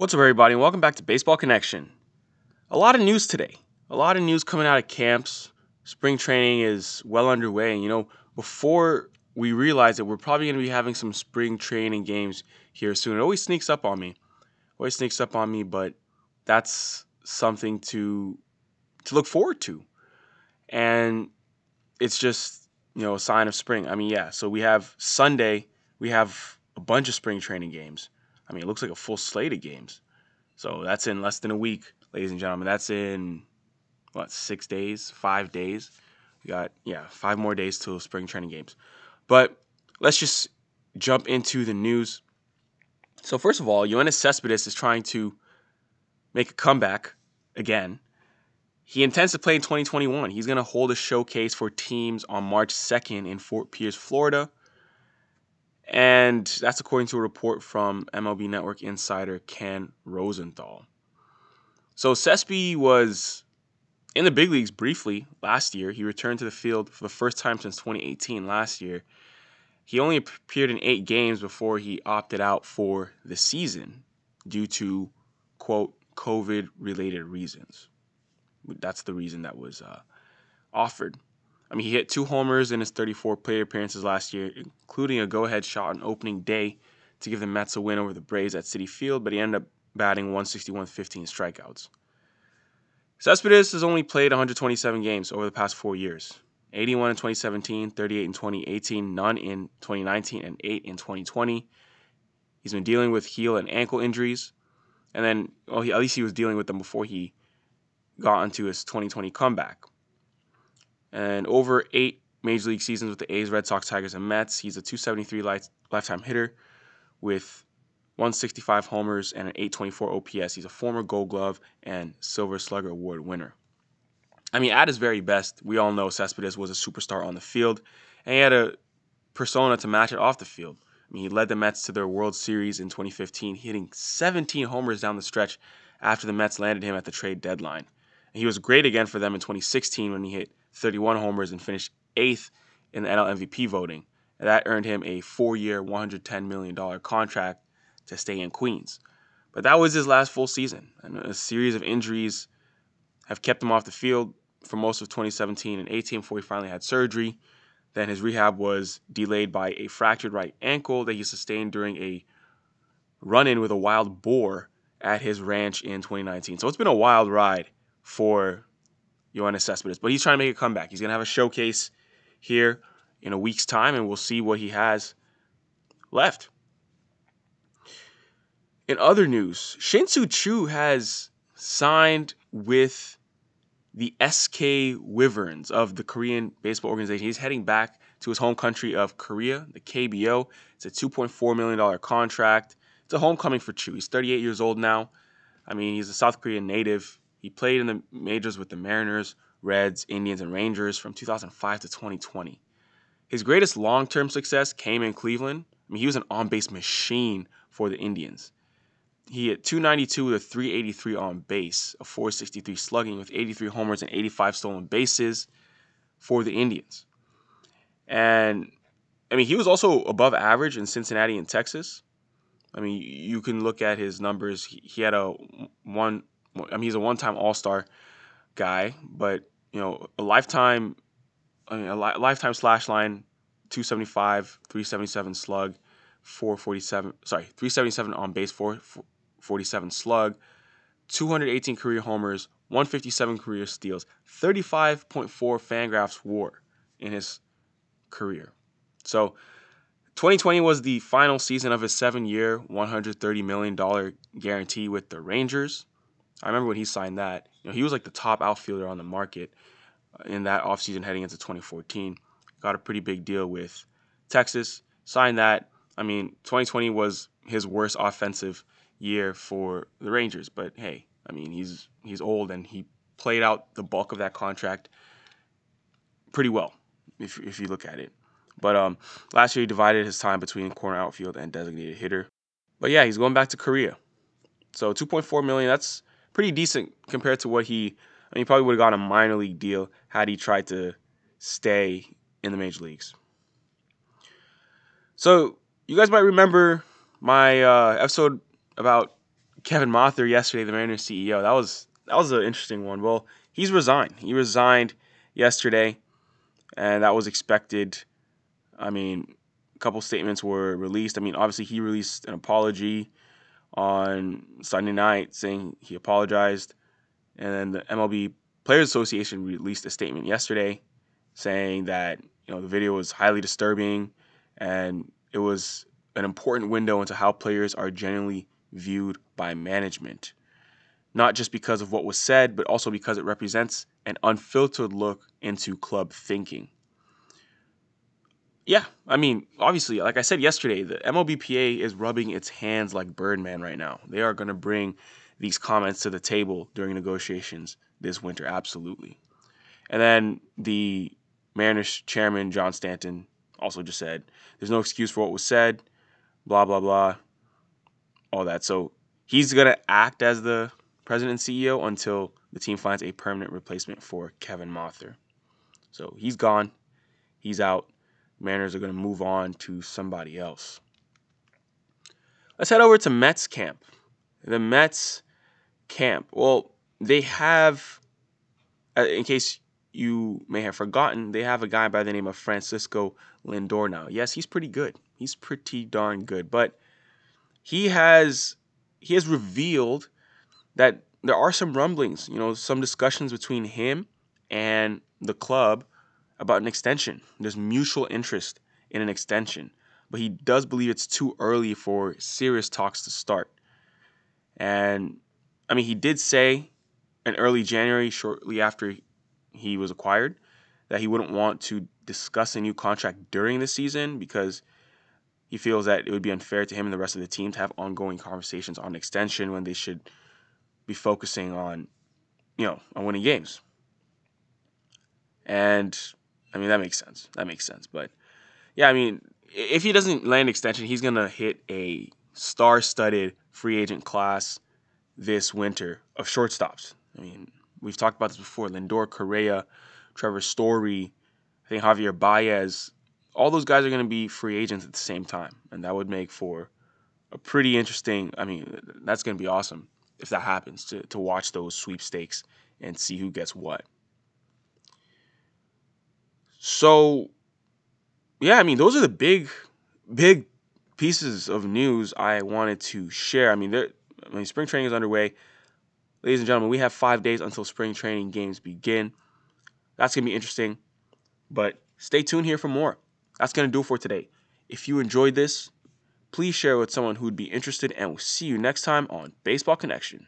What's up, everybody, and welcome back to Baseball Connection. A lot of news today. A lot of news coming out of camps. Spring training is well underway. And, you know, before we realize that we're probably going to be having some spring training games here soon, it always sneaks up on me. Always sneaks up on me, but that's something to to look forward to. And it's just, you know, a sign of spring. I mean, yeah, so we have Sunday, we have a bunch of spring training games I mean, it looks like a full slate of games. So that's in less than a week, ladies and gentlemen. That's in what six days, five days. We got yeah, five more days till spring training games. But let's just jump into the news. So first of all, Yoenis Cespedes is trying to make a comeback again. He intends to play in 2021. He's going to hold a showcase for teams on March 2nd in Fort Pierce, Florida. And that's according to a report from MLB Network insider Ken Rosenthal. So Cespi was in the big leagues briefly last year. He returned to the field for the first time since 2018 last year. He only appeared in eight games before he opted out for the season due to, quote, COVID related reasons. That's the reason that was uh, offered. I mean, he hit two homers in his 34 plate appearances last year, including a go-ahead shot on opening day to give the Mets a win over the Braves at Citi Field, but he ended up batting 161 15 strikeouts. Cespedes has only played 127 games over the past four years 81 in 2017, 38 in 2018, none in 2019, and 8 in 2020. He's been dealing with heel and ankle injuries, and then, well, he, at least he was dealing with them before he got into his 2020 comeback. And over eight major league seasons with the A's, Red Sox, Tigers, and Mets, he's a 273 life, lifetime hitter with 165 homers and an 824 OPS. He's a former Gold Glove and Silver Slugger Award winner. I mean, at his very best, we all know Cespedes was a superstar on the field, and he had a persona to match it off the field. I mean, he led the Mets to their World Series in 2015, hitting 17 homers down the stretch after the Mets landed him at the trade deadline. And he was great again for them in 2016 when he hit 31 homers and finished eighth in the NL MVP voting. And that earned him a four year, $110 million contract to stay in Queens. But that was his last full season, and a series of injuries have kept him off the field for most of 2017 and 18 before he finally had surgery. Then his rehab was delayed by a fractured right ankle that he sustained during a run in with a wild boar at his ranch in 2019. So it's been a wild ride for Yoenis Cespedes. But he's trying to make a comeback. He's going to have a showcase here in a week's time, and we'll see what he has left. In other news, Shin-Soo Choo has signed with the SK Wyverns of the Korean baseball organization. He's heading back to his home country of Korea, the KBO. It's a $2.4 million contract. It's a homecoming for Choo. He's 38 years old now. I mean, he's a South Korean native. He played in the majors with the Mariners, Reds, Indians, and Rangers from 2005 to 2020. His greatest long term success came in Cleveland. I mean, he was an on base machine for the Indians. He hit 292 with a 383 on base, a 463 slugging with 83 homers and 85 stolen bases for the Indians. And I mean, he was also above average in Cincinnati and Texas. I mean, you can look at his numbers. He had a one I mean, he's a one-time All-Star guy, but you know, a lifetime, I mean, a li- lifetime slash line, 275, 377 slug, 447. Sorry, 377 on base, 447 slug, 218 career homers, 157 career steals, 35.4 Fangraphs WAR in his career. So. 2020 was the final season of his seven year, $130 million guarantee with the Rangers. I remember when he signed that. You know, he was like the top outfielder on the market uh, in that offseason heading into 2014. Got a pretty big deal with Texas. Signed that. I mean, 2020 was his worst offensive year for the Rangers, but hey, I mean, he's he's old and he played out the bulk of that contract pretty well if if you look at it. But um, last year he divided his time between corner outfield and designated hitter. But yeah, he's going back to Korea. So 2.4 million. That's pretty decent compared to what he. I mean, he probably would have gotten a minor league deal had he tried to stay in the major leagues. So you guys might remember my uh, episode about Kevin Mather yesterday, the Mariners CEO. That was that was an interesting one. Well, he's resigned. He resigned yesterday, and that was expected. I mean, a couple statements were released. I mean, obviously he released an apology on Sunday night saying he apologized, and then the MLB Players Association released a statement yesterday saying that you know the video was highly disturbing and it was an important window into how players are generally viewed by management. Not just because of what was said, but also because it represents an unfiltered look into club thinking. Yeah, I mean, obviously, like I said yesterday, the MLBPA is rubbing its hands like Birdman right now. They are going to bring these comments to the table during negotiations this winter, absolutely. And then the Mariners chairman, John Stanton, also just said there's no excuse for what was said, blah, blah, blah, all that. So he's going to act as the president and CEO until the team finds a permanent replacement for Kevin Mather. So he's gone, he's out. Mariners are going to move on to somebody else. Let's head over to Mets camp. The Mets camp. Well, they have, uh, in case you may have forgotten, they have a guy by the name of Francisco Lindor now. Yes, he's pretty good. He's pretty darn good, but he has he has revealed that there are some rumblings, you know, some discussions between him and the club about an extension. There's mutual interest in an extension, but he does believe it's too early for serious talks to start. And I mean, he did say in early January, shortly after he was acquired, that he wouldn't want to discuss a new contract during the season because he feels that it would be unfair to him and the rest of the team to have ongoing conversations on extension when they should be focusing on, you know, on winning games. And I mean that makes sense. That makes sense. But yeah, I mean, if he doesn't land extension, he's gonna hit a star-studded free agent class this winter of shortstops. I mean, we've talked about this before. Lindor, Correa, Trevor Story, I think Javier Baez. All those guys are to be free agents at the same time, and that would make for a pretty interesting. I mean, that's to be awesome if that happens to to watch those sweepstakes and see who gets what. So, yeah, I mean, those are the big, big pieces of news I wanted to share. I mean, there I mean, spring training is underway. Ladies and gentlemen, we have five days until spring training games begin. That's going to be interesting. But stay tuned here for more. That's going to do it for today. If you enjoyed this, please share with someone who would be interested, and we'll see you next time on Baseball Connection.